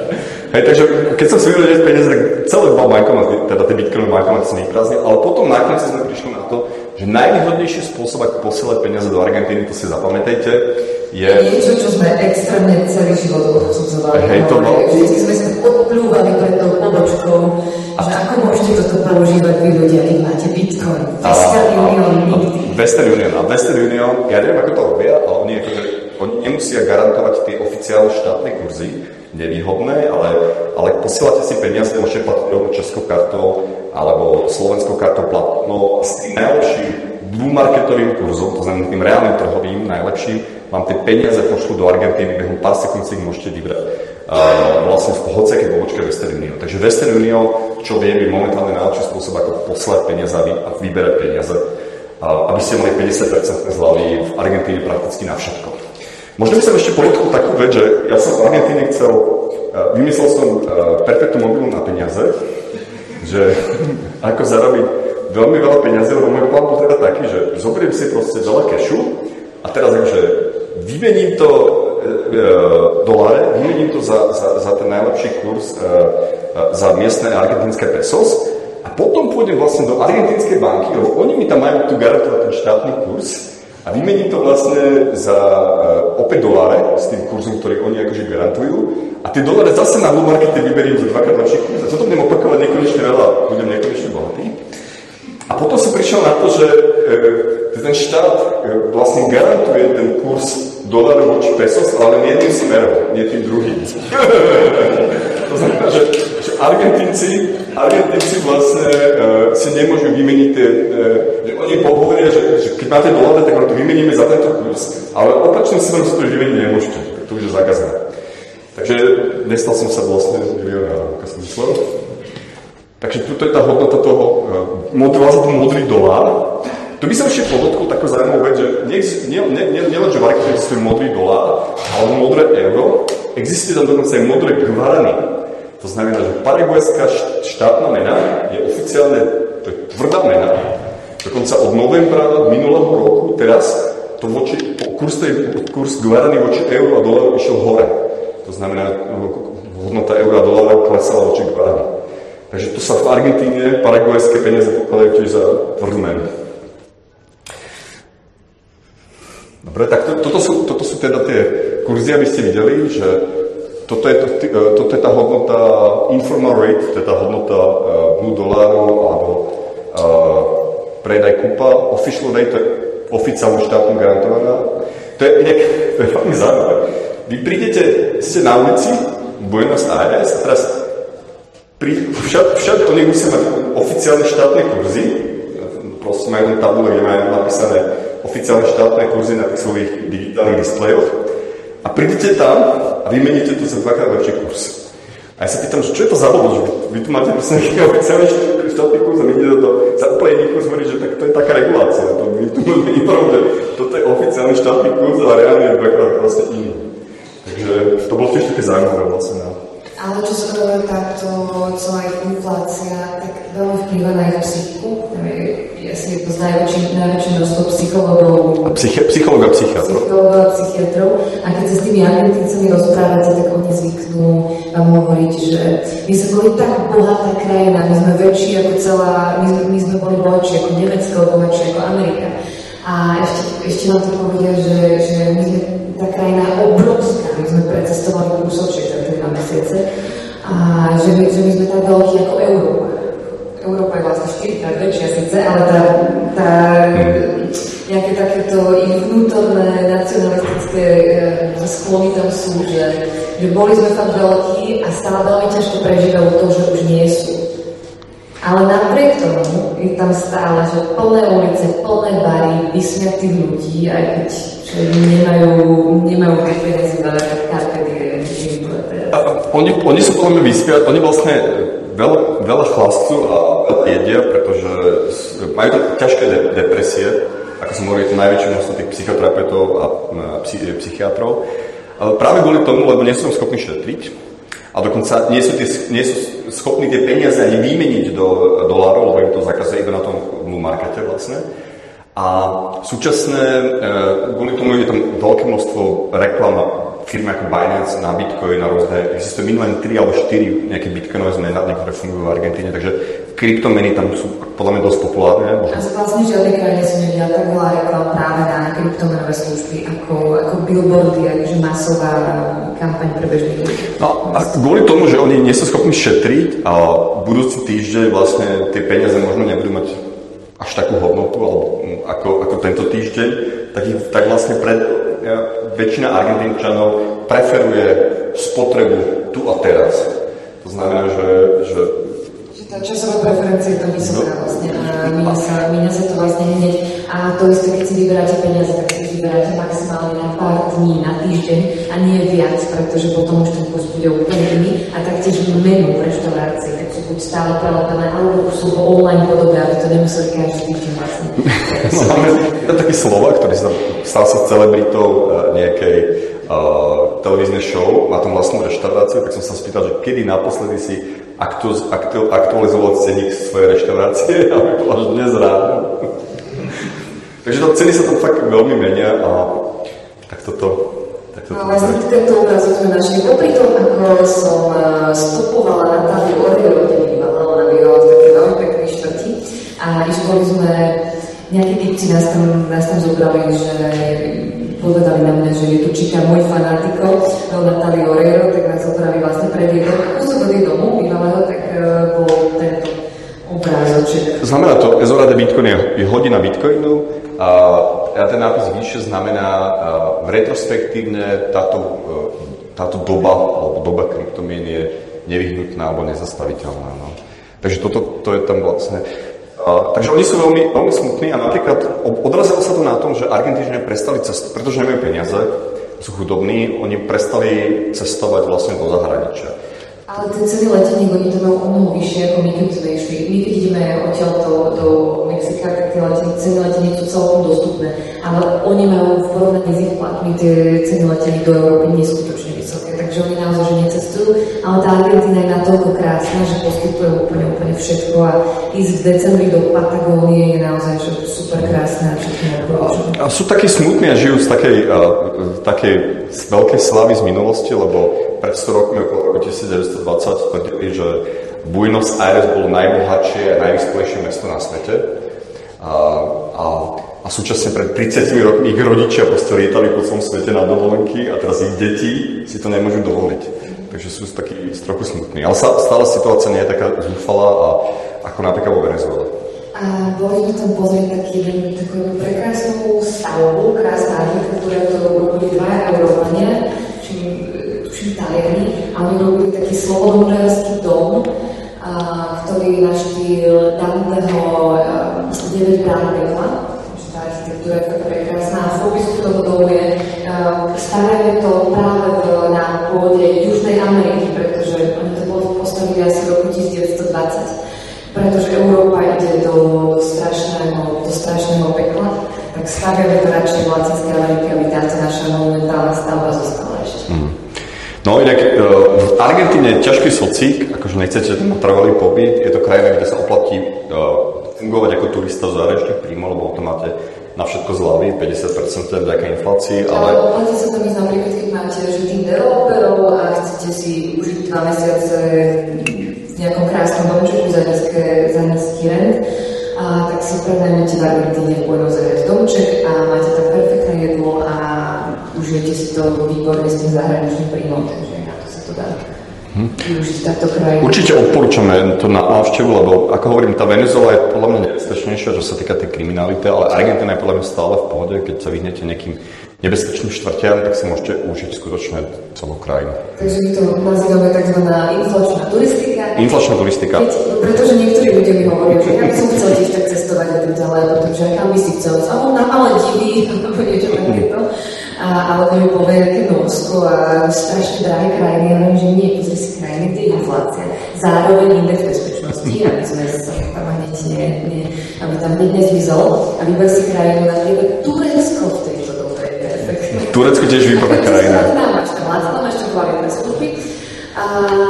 S2: Hej, takže keď som si vyvedel peniaze, tak celé dva bankomaty, teda tie bitcoinové bankomaty som vyprázdnil, ale potom nakoniec sme prišli na to, že najvýhodnejší spôsob, ako posielať peniaze do Argentíny, to si zapamätajte, je...
S5: Niečo, čo sme extrémne celý život odsudzovali.
S2: Hej, to bol...
S5: Vždy sme sa odplúvali pred tou pobočkou, že ako môžete toto používať vy ľudia, keď máte bitcoin. Western Union nikdy.
S2: Western Union. A Western Union, ja neviem, ako to robia, ale oni, akože, oni nemusia garantovať tie oficiálne štátne kurzy, nevýhodné, ale, ale posielate si peniaze, môžete platiť rovno českou kartou alebo slovenskou kartou platno s tým najlepším blue marketovým kurzom, to znamená tým reálnym trhovým najlepším, vám tie peniaze pošlu do Argentíny, behom pár sekúnd si ich môžete vybrať uh, vlastne v hociakej pobočke Western Union. Takže Western Union, čo viem, je momentálne najlepší spôsob, ako poslať peniaze a vyberať peniaze, uh, aby ste mali 50% zľavy v Argentíne prakticky na všetko. Možno by som ešte podotkol takú vec, že ja som v Argentíne chcel, uh, vymyslel som uh, perfektnú mobilu na peniaze, že ako zarobiť veľmi veľa peniazy, lebo môj plán bol teda taký, že zoberiem si proste veľa kešu a teraz akože vymením to e, doláre, vymením to za, za, za ten najlepší kurz e, za miestne argentinské pesos a potom pôjdem vlastne do argentinskej banky, lebo oni mi tam majú tu garantovať ten štátny kurz a vymením to vlastne za uh, opäť doláre s tým kurzom, ktorý oni akože garantujú. A tie doláre zase na blue markete vyberiem za dvakrát lepší kurz. A toto budem opakovať nekonečne veľa, budem nekonečne bohatý. A potom som prišiel na to, že e, ten štát e, vlastne garantuje ten kurz doláru voči pesos, ale nie tým smerom, nie tým druhým. to znamená, že, že Argentinci, Argentinci vlastne e, si nemôžu vymeniť tie, e, oni hovoria, že, že keď máte doláre, tak to vymeníme za tento kurz, ale opačným smerom si to vymeniť nemôžete, to už je zakázané. Takže nestal som sa vlastne milionárom, ako som myslel. Tak Takže tu je tá hodnota toho, uh, vlastne ten modrý dolár. Tu by som ešte podotkol takú zaujímavú vec, že nie, nie, nie, nie, že v Argentine existuje modrý dolár, ale modré euro, existuje tam dokonca aj modré guarany. To znamená, že paraguajská štátna mena je oficiálne, to je tvrdá mena. Dokonca od novembra minulého roku teraz to voči, kurz, kurz guarany voči euro a dolaru išiel hore. To znamená, hodnota eura a dolára klesala voči guarany. Takže to sa v Argentíne paraguajské peniaze pokladajú tiež za tvrdú menu. Dobre, tak to, toto, sú, toto sú teda tie kurzy, aby ste videli, že toto je, to, e, toto je tá hodnota informal rate, tá hodnota uh, blue dolárov alebo uh, predaj kúpa, official rate, to je oficiálne štátne garantovaná. To je inak, to je veľmi zaujímavé. Vy prídete, ste na ulici, Buenos Aires a teraz pri, všade, všade oni musia mať oficiálne štátne kurzy, proste majú tabule, kde majú napísané oficiálne štátne kurzy na tých svojich digitálnych displejoch a prídete tam a vymeníte to za dvakrát lepší kurz. A ja sa pýtam, že čo je to za blbosť, vy tu máte proste nejaký oficiálny štátny kurz a my idete to za úplne iný kurz hovorí, že tak to je taká regulácia. To, my tu máme informujem, že toto je oficiálny štátny kurz, ale reálne je dvakrát vlastne iný. Takže to bolo tiež také zaujímavé vlastne.
S5: Ale čo sa táto celá inflácia, tak veľmi vplyva na ich psychiku. Ja si to najväčšie, najväčšie množstvo psychologov.
S2: Psychi- psycholog a psychiatrov.
S5: Psychologov a psychiatrov. A keď sa s tými argentíncami rozprávate, tak oni zvyknú vám hovoriť, že my sme boli tak bohatá krajina, my sme väčší ako celá, my sme, my sme boli bohatší ako Nemecko, bohatší ako Amerika. A ešte, ešte nám to povedia, že, že my sme tá krajina obrovská, my sme precestovali kúsoček za dva mesiace a že my, že my sme tak veľkí ako Európa. Európa je vlastne 4 krát väčšia síce, ale tá, tá nejaké takéto ich vnútorné nacionalistické e, sklony tam sú, že, že boli sme fakt veľkí a stále veľmi ťažko prežívajú to, že už nie sú. Ale napriek tomu je tam stále, že plné ulice, plné bary, vysmiatých ľudí, aj keď že nemajú, nemajú peniaze na carpe diem,
S2: oni, oni sú podľa mňa vyspiať, oni vlastne veľa, veľa chlastú a veľa jedia, pretože majú ťažké de- depresie, ako som hovoril, to najväčšie množstvo tých psychoterapeutov a psy- psychiatrov. Ale práve kvôli tomu, lebo nie sú schopní šetriť, a dokonca nie sú, tie, nie sú schopní tie peniaze ani vymeniť do dolárov, lebo im to zakazuje iba na tom markete vlastne. A súčasné, kvôli tomu je tam veľké množstvo reklam firmy ako Binance na Bitcoin, na rôzne, existuje minimálne 3 alebo 4 nejaké bitcoinové zmeny, ktoré fungujú v Argentíne, takže kryptomeny tam sú podľa mňa dosť populárne.
S5: A z vlastne žiadnej krajine som nevidela tak veľa reklam práve na kryptomenové služby ako, ako billboardy, akože masová kampaň pre bežných ľudí.
S2: No a kvôli tomu, že oni nie sú schopní šetriť a budúci týždeň vlastne tie peniaze možno nebudú mať až takú hodnotu alebo, ako, ako tento týždeň, tak, tak vlastne pred, väčšina Argentínčanov preferuje spotrebu tu a teraz. To znamená, že, že
S5: tá časová preferencia je to vysoká no. vlastne a míňa sa, míňa sa to vlastne hneď. A to isté, keď si vyberáte peniaze, tak si vyberáte maximálne na pár dní, na týždeň a nie viac, pretože potom už ten kurz bude úplne iný. A taktiež menu v reštaurácii, buď stále prelepené, alebo sú v online podobe, aby to nemuseli každý týždeň vlastne.
S2: no, máme taký slova, ktorý sa stal sa celebritou eh, nejakej uh, televíznej show, má tam vlastnú reštauráciu, tak som sa spýtal, že kedy naposledy si aktu, aktu, aktualizoval ceník svojej reštaurácie a vypadal, že dnes ráno. Takže to ceny sa tam fakt veľmi menia a tak toto
S5: vlastne tento obrazok sme našli. Popri tom, ako som uh, stopovala Natáliu Oriero, kde bývala, ona bývala v takej veľmi peknej štvrti a išli sme, nejakí typci nás tam, nás tam zobrali, že povedali na mňa, že je tu číta môj fanatiko, no Natali Orero, tak nás opraví vlastne pred jej domom. Ako som do domu bývalého, tak uh, bol tento obrázoček.
S2: Znamená to, Ezora de Bitcoin je, je hodina Bitcoinu a, a ten nápis vyššie znamená uh, retrospektívne táto, uh, táto doba, alebo doba kryptomien je nevyhnutná alebo nezastaviteľná. No. Takže toto to je tam vlastne takže oni sú veľmi, veľmi smutní a napríklad odrazilo sa to na tom, že Argentíčania prestali cestovať, pretože nemajú peniaze, sú chudobní, oni prestali cestovať vlastne do zahraničia.
S5: Ale tie ceny leteniek, oni to majú o mnoho vyššie, ako my keď sme išli. My keď ideme odtiaľ do, do Mexika, tak tie leteniek, ceny leteniek sú celkom dostupné. Ale oni majú v porovnaní s ich platmi tie ceny leteniek do Európy neskutočne vysoké. Takže oni naozaj, že Ale tá Argentina je natoľko krásna, že poskytuje úplne, úplne všetko. A ísť v decembri do Patagónie je naozaj že super krásne a všetko
S2: A sú takí smutní a žijú z takej, uh, takej veľkej slavy z minulosti, lebo pred 100 rokmi, okolo roku 1920, tvrdili, že Buenos Aires bolo najbohatšie a najvyspelejšie mesto na svete. A, a, a súčasne pred 30 rokmi ich rodičia proste lietali po celom svete na dovolenky a teraz ich deti si to nemôžu dovoliť. Takže sú takí trochu smutní. Ale stále situácia nie je taká zúfalá a, ako napríklad vo Venezuele.
S5: A boli tam pozrieť taký jeden, takú prekrásnu stavbu, krásna architektúra, ktorú robili dva Európania, či Taliani a oni robili taký slobodnožársky dom, a, ktorý na štýl Danteho 9 brán pekla. Tá architektúra je taká prekrásna a v popisku toho domu je staviame to práve v, na pôde Južnej Ameriky, pretože oni to postavili asi v roku 1920 pretože Európa ide do, do, strašného, do strašného pekla, tak staviame to radšej v Latinskej Amerike, aby táto naša monumentálna stavba zostala ešte. Mm.
S2: No inak e, v Argentíne je ťažký socik, akože nechcete tam trvalý pobyt, je to krajina, kde sa oplatí e, fungovať ako turista z zahraničných príjmov, lebo to máte na všetko zľavy, 50% vďaka inflácii, ale...
S5: Ale oplatí sa tam ísť napríklad, keď máte že tým developerov a chcete si užiť dva mesiace v nejakom krásnom domčeku za, nízke, za nízky rent, a tak si prenajmete v Argentíne v Buenos Aires domček a máte tam perfektné jedlo a užijete si to výborne s tým zahraničným príjmom, takže na to sa to dá. Hm.
S2: Určite odporúčame to na návštevu, lebo ako hovorím, tá Venezuela je podľa mňa nebezpečnejšia, čo sa týka tej kriminality, ale Argentina je podľa mňa stále v pohode, keď sa vyhnete nejakým nebezpečným štvrtiam, tak si môžete užiť skutočne celú krajinu.
S5: Takže to nazývame tzv. inflačná turistika.
S2: Inflačná turistika.
S5: Keď, pretože niektorí ľudia mi hovoria, že ja by som chcel tiež tak cestovať a tak ďalej, pretože kam by si chcel, alebo na ale diví, alebo niečo takéto a, alebo mi povie, aké Norsko a strašne drahé krajiny. Viem, že nie, pozri si krajiny, kde je inflácia. Zároveň index bezpečnosti, aby sme sa tam hneď nie, nie, aby tam hneď nezvizol. A vyber si krajinu na Turecko v tejto dobe.
S2: Turecko tiež výborná krajina.
S5: Lacno, máš tam kvalitné služby.
S2: A...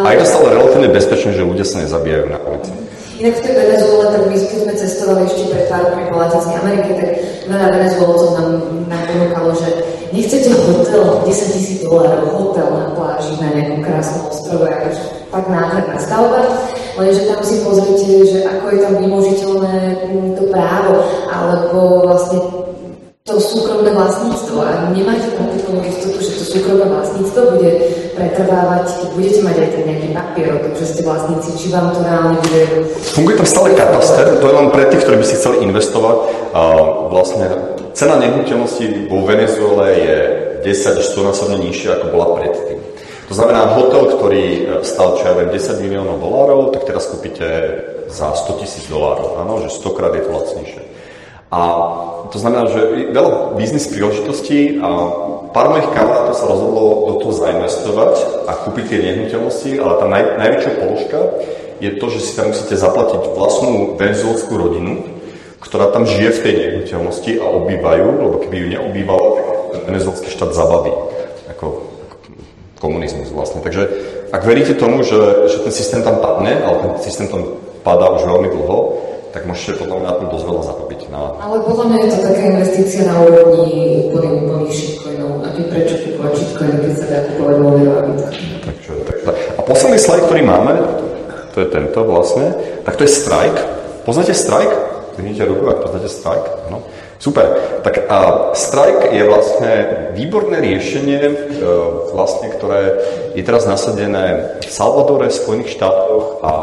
S2: a je to stále relatívne bezpečné, že ľudia sa nezabíjajú na ulici.
S5: Inak v tej Venezuele, tak my keď sme cestovali ešte pred pár rokmi po Latinskej Amerike, tak veľa Venezuelcov nám, nám ponúkalo, že nechcete hotel 10 tisíc dolárov, hotel na pláži na nejakom krásnom ostrove, akože tak nádherná stavba, lenže tam si pozrite, že ako je tam vymožiteľné mm, to právo, alebo vlastne to súkromné vlastníctvo a nemáte takú istotu, že to súkromné vlastníctvo bude pretrvávať, budete mať aj ten nejaký papier o tom, že ste vlastníci, či vám to reálne bude...
S2: Funguje tam stále kataster, to je len pre tých, ktorí by si chceli investovať. A vlastne Cena nehnuteľnosti vo Venezuele je 10 až 100 násobne nižšia, ako bola predtým. To znamená, hotel, ktorý e, stal, čo ja viem, 10 miliónov dolárov, tak teraz kúpite za 100 tisíc dolárov, áno, že 100 krát je to lacnejšie. A to znamená, že veľa biznis príležitostí a pár mojich kamarátov sa rozhodlo do toho zainvestovať a kúpiť tie nehnuteľnosti, ale tá naj, najväčšia položka je to, že si tam musíte zaplatiť vlastnú venezuelskú rodinu, ktorá tam žije v tej nehnuteľnosti a obývajú, lebo keby ju neobýval, tak venezuelský štát zabaví. Ako komunizmus vlastne. Takže ak veríte tomu, že, že ten systém tam padne, ale ten systém tam padá už veľmi dlho, tak môžete potom na tom dosť veľa zarobiť. Na...
S5: Ale podľa mňa je to taká investícia na úrovni úplne úplných shitcoinov. A ty prečo kupovať shitcoiny, keď sa dá kupovať nové
S2: takže, takže, A posledný slajd, ktorý máme, to je tento vlastne, tak to je strike. Poznáte strike? Zdvihnite ruku, ak poznáte strike. No. Super. Tak a strike je vlastne výborné riešenie, e, vlastne, ktoré je teraz nasadené v Salvadore, v Spojených štátoch a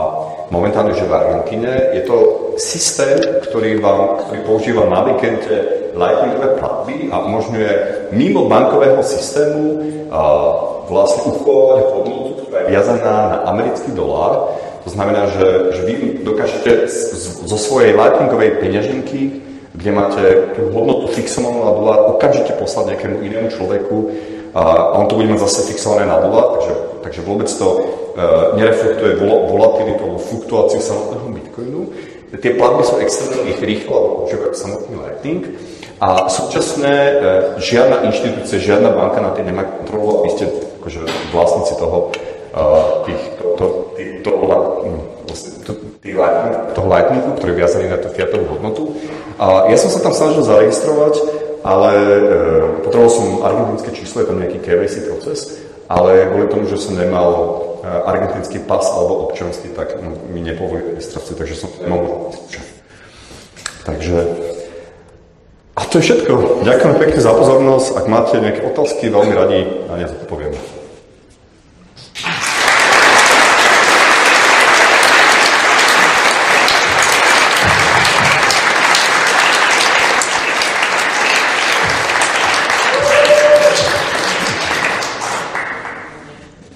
S2: momentálne, že v Argentíne. Je to systém, ktorý, vám, ktorý používa na víkende lightningové platby a umožňuje mimo bankového systému a vlastne uchovať hodnotu, ktorá je viazaná na americký dolár to znamená, že, že vy dokážete zo svojej lightningovej peňaženky, kde máte tú hodnotu fixovanú na dolár, okamžite poslať nejakému inému človeku a on to bude mať zase fixované na dolar, takže, takže vôbec to nereflektuje vol- volatilitu alebo fluktuáciu samotného Bitcoinu. Tie platby sú extrémne rýchlo, používajú samotný Lightning a súčasné uh, žiadna inštitúcia, žiadna banka na tým nemá kontrolu a ste akože vlastníci toho, uh, tých, to, to, tých, to, hm, vlastne, to, tých lightning, toho Lightningu, ktorý je viazaný na tú fiatovú hodnotu. A ja som sa tam snažil zaregistrovať, ale potreboval som argentinské číslo, je tam nejaký KYC proces, ale kvôli tomu, že som nemal argentinský pas alebo občanský, tak mi nepovolili registráciu, takže som nemohol Takže a to je všetko. Ďakujem pekne za pozornosť. Ak máte nejaké otázky, veľmi radi na ne zodpovieme.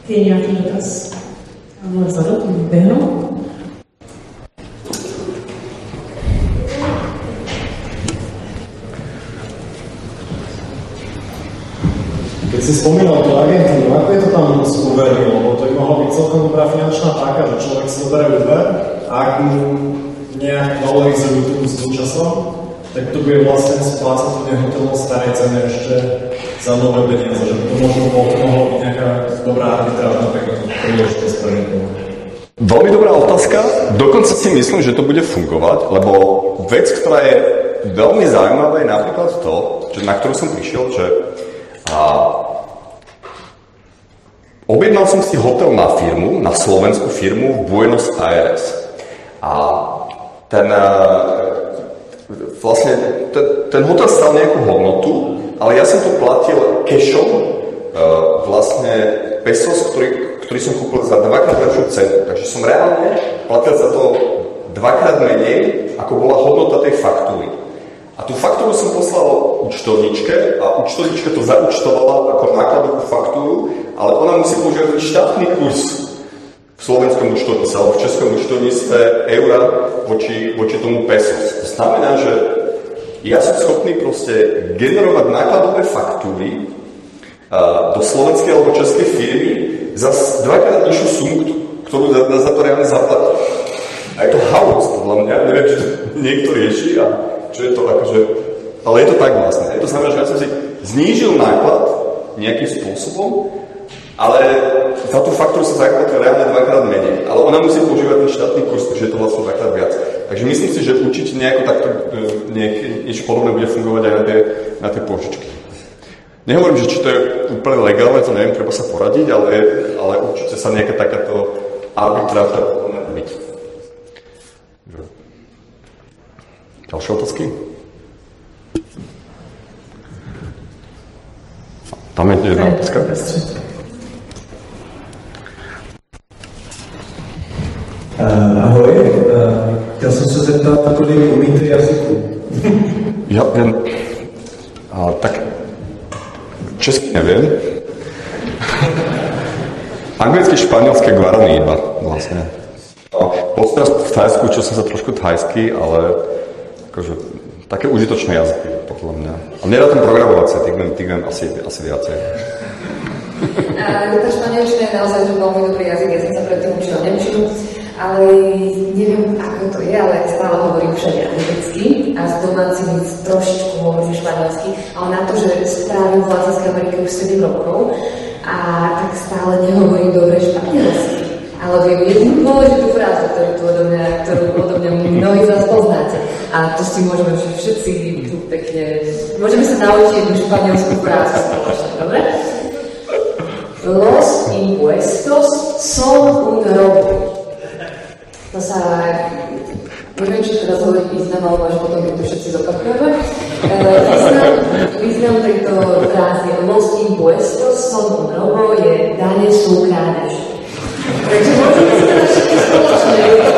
S1: Je nějaký dotaz? Tamhle vzadu, běhnu.
S6: Keď si spomínal tú Argentínu, ako je to tam s Uberom? Lebo to by mohla byť celkom dobrá finančná páka, že človek si zoberie Uber a ak mu nejak valorizujú tú mzdu časom, tak to bude vlastne splácať tú nehnuteľnosť starej cene ešte za nové peniaze, že to možno mohlo byť nejaká dobrá arbitráž napríklad príležitosť niekoho.
S2: Veľmi dobrá otázka. Dokonca si myslím, že to bude fungovať, lebo vec, ktorá je veľmi zaujímavá, je napríklad to, že na ktorú som prišiel, že a, objednal som si hotel na firmu, na slovenskú firmu v Buenos Aires. A ten, vlastne, ten, ten hotel stal nejakú hodnotu, ale ja som to platil cashom, vlastne pesos, ktorý, ktorý som kúpil za dvakrát lepšiu cenu. Takže som reálne platil za to dvakrát menej, ako bola hodnota tej faktúry. A tú faktúru som poslal účtovničke a účtovnička to zaúčtovala ako nákladovú faktúru, ale ona musí používať štátny kurz v slovenskom účtovníctve alebo v českom účtovníctve eura voči, voči tomu pesos. To znamená, že ja som schopný proste generovať nákladové faktúry do slovenskej alebo českej firmy za dvakrát nižšiu sumu, ktorú za, za to reálne zaplatí. A je to haus, podľa mňa. Neviem, či to niekto rieši a čo je to akože... Ale je to tak vlastne. Je to znamená, že ja som si znížil náklad nejakým spôsobom, ale za tú faktúru sa zaplatil reálne dvakrát menej. Ale ona musí používať ten štátny kurz, takže je to vlastne dvakrát viac. Takže myslím si, že určite nejako takto niek, niečo podobné bude fungovať aj na tie, na tie pôžičky. Nehovorím, že či to je úplne legálne, to neviem, treba sa poradiť, ale, ale určite sa nejaká takáto arbitráža byť. Ďalšie otázky? Tam je jedna otázka.
S7: Uh, ahoj, uh, chtěl jsem se zeptat, kolik umíte jazyků?
S2: ja viem, a, tak česky neviem. Anglicky, španielsky, guarani iba vlastne. A potom v Thajsku, čo som sa trošku thajsky, ale akože také užitočné jazyky, podľa mňa. A nerátam programovacie, tých viem, tých viem asi, asi viacej.
S5: A španielčina je naozaj veľmi dobrý jazyk, ja som sa predtým učila nemčinu, ale neviem, ako to je, ale stále hovorím všade anglicky a s domácimi trošičku hovorím španielsky, ale na to, že strávim v Latinskej Amerike už 7 rokov, a tak stále nehovorím dobre španielsky. Ale viem jednu dôležitú frázu, ktorú tu odo mňa, ktorú odo mňa mnohí z vás poznáte. A to si môžeme všetci tu pekne... Môžeme sa naučiť jednu španielskú frázu spoločne, dobre? Los impuestos son un robo. To sa... Neviem, či teraz hovoriť význam, alebo až potom, keď to všetci zopakujeme. E, význam, význam tejto frázy Los impuestos son un robo je dane sú krádež. Takže môžeme sa teda všetci spoločne, je to veľmi veľká